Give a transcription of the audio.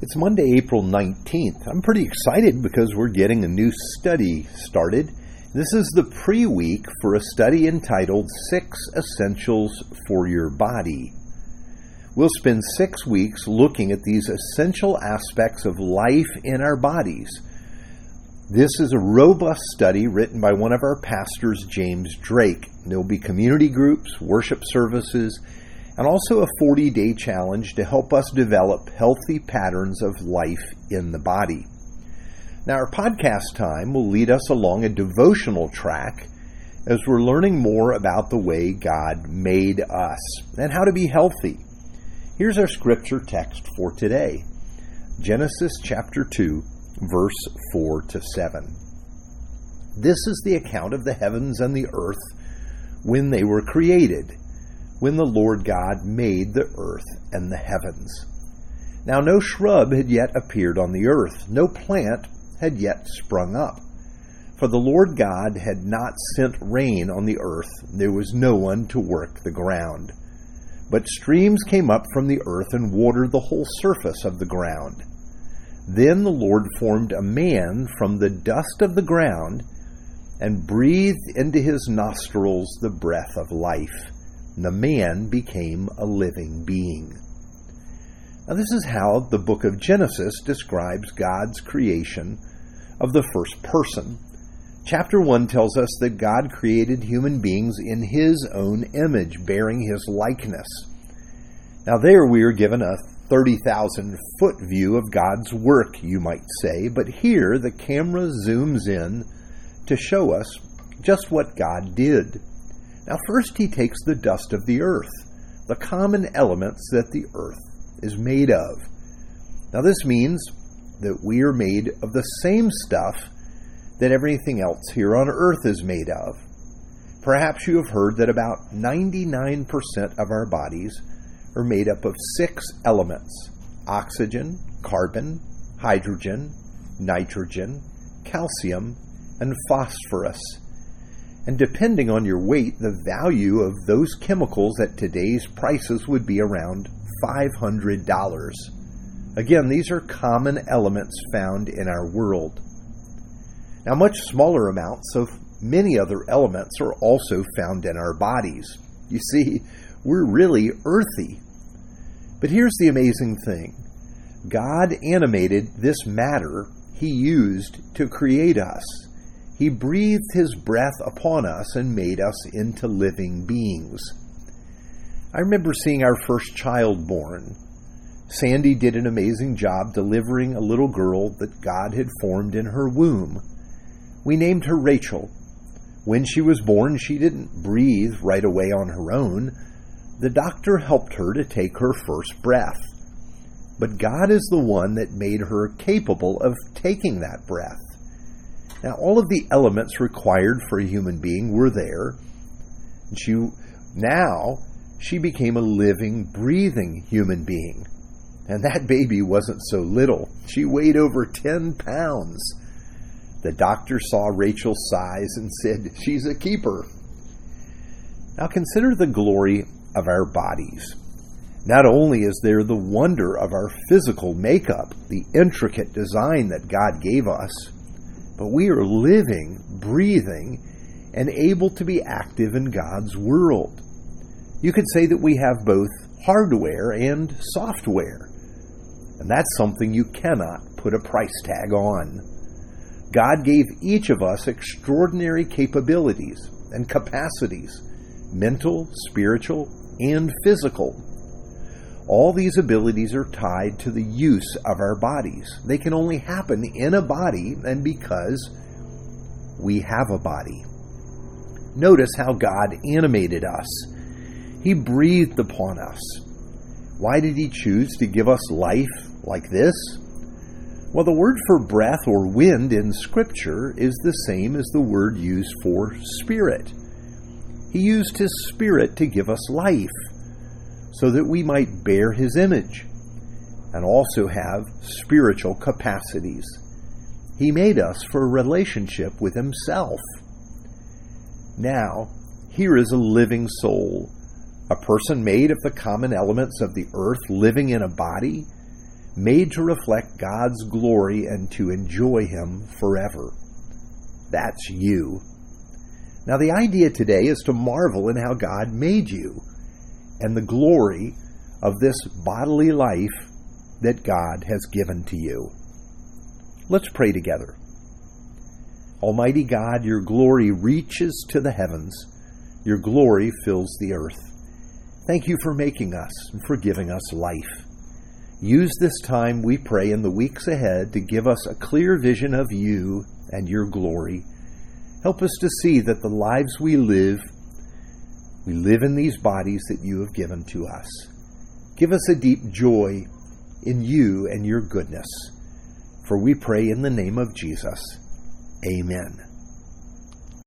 It's Monday, April 19th. I'm pretty excited because we're getting a new study started. This is the pre week for a study entitled Six Essentials for Your Body. We'll spend six weeks looking at these essential aspects of life in our bodies. This is a robust study written by one of our pastors, James Drake. There'll be community groups, worship services, and also a 40 day challenge to help us develop healthy patterns of life in the body. Now, our podcast time will lead us along a devotional track as we're learning more about the way God made us and how to be healthy. Here's our scripture text for today Genesis chapter 2, verse 4 to 7. This is the account of the heavens and the earth when they were created when the Lord God made the earth and the heavens. Now no shrub had yet appeared on the earth, no plant had yet sprung up. For the Lord God had not sent rain on the earth, there was no one to work the ground. But streams came up from the earth and watered the whole surface of the ground. Then the Lord formed a man from the dust of the ground and breathed into his nostrils the breath of life the man became a living being. Now, this is how the book of Genesis describes God's creation of the first person. Chapter 1 tells us that God created human beings in his own image, bearing his likeness. Now, there we are given a 30,000 foot view of God's work, you might say, but here the camera zooms in to show us just what God did. Now, first, he takes the dust of the earth, the common elements that the earth is made of. Now, this means that we are made of the same stuff that everything else here on earth is made of. Perhaps you have heard that about 99% of our bodies are made up of six elements oxygen, carbon, hydrogen, nitrogen, calcium, and phosphorus. And depending on your weight, the value of those chemicals at today's prices would be around $500. Again, these are common elements found in our world. Now, much smaller amounts of many other elements are also found in our bodies. You see, we're really earthy. But here's the amazing thing God animated this matter He used to create us. He breathed his breath upon us and made us into living beings. I remember seeing our first child born. Sandy did an amazing job delivering a little girl that God had formed in her womb. We named her Rachel. When she was born, she didn't breathe right away on her own. The doctor helped her to take her first breath. But God is the one that made her capable of taking that breath. Now, all of the elements required for a human being were there. And she, now, she became a living, breathing human being. And that baby wasn't so little. She weighed over 10 pounds. The doctor saw Rachel's size and said, She's a keeper. Now consider the glory of our bodies. Not only is there the wonder of our physical makeup, the intricate design that God gave us, but we are living, breathing, and able to be active in God's world. You could say that we have both hardware and software, and that's something you cannot put a price tag on. God gave each of us extraordinary capabilities and capacities mental, spiritual, and physical. All these abilities are tied to the use of our bodies. They can only happen in a body and because we have a body. Notice how God animated us. He breathed upon us. Why did He choose to give us life like this? Well, the word for breath or wind in Scripture is the same as the word used for spirit. He used His Spirit to give us life so that we might bear his image and also have spiritual capacities. He made us for a relationship with himself. Now, here is a living soul, a person made of the common elements of the earth living in a body, made to reflect God's glory and to enjoy Him forever. That's you. Now, the idea today is to marvel in how God made you and the glory of this bodily life that God has given to you. Let's pray together. Almighty God, your glory reaches to the heavens, your glory fills the earth. Thank you for making us and for giving us life. Use this time, we pray, in the weeks ahead to give us a clear vision of you and your glory. Help us to see that the lives we live, we live in these bodies that you have given to us. Give us a deep joy in you and your goodness. For we pray in the name of Jesus. Amen.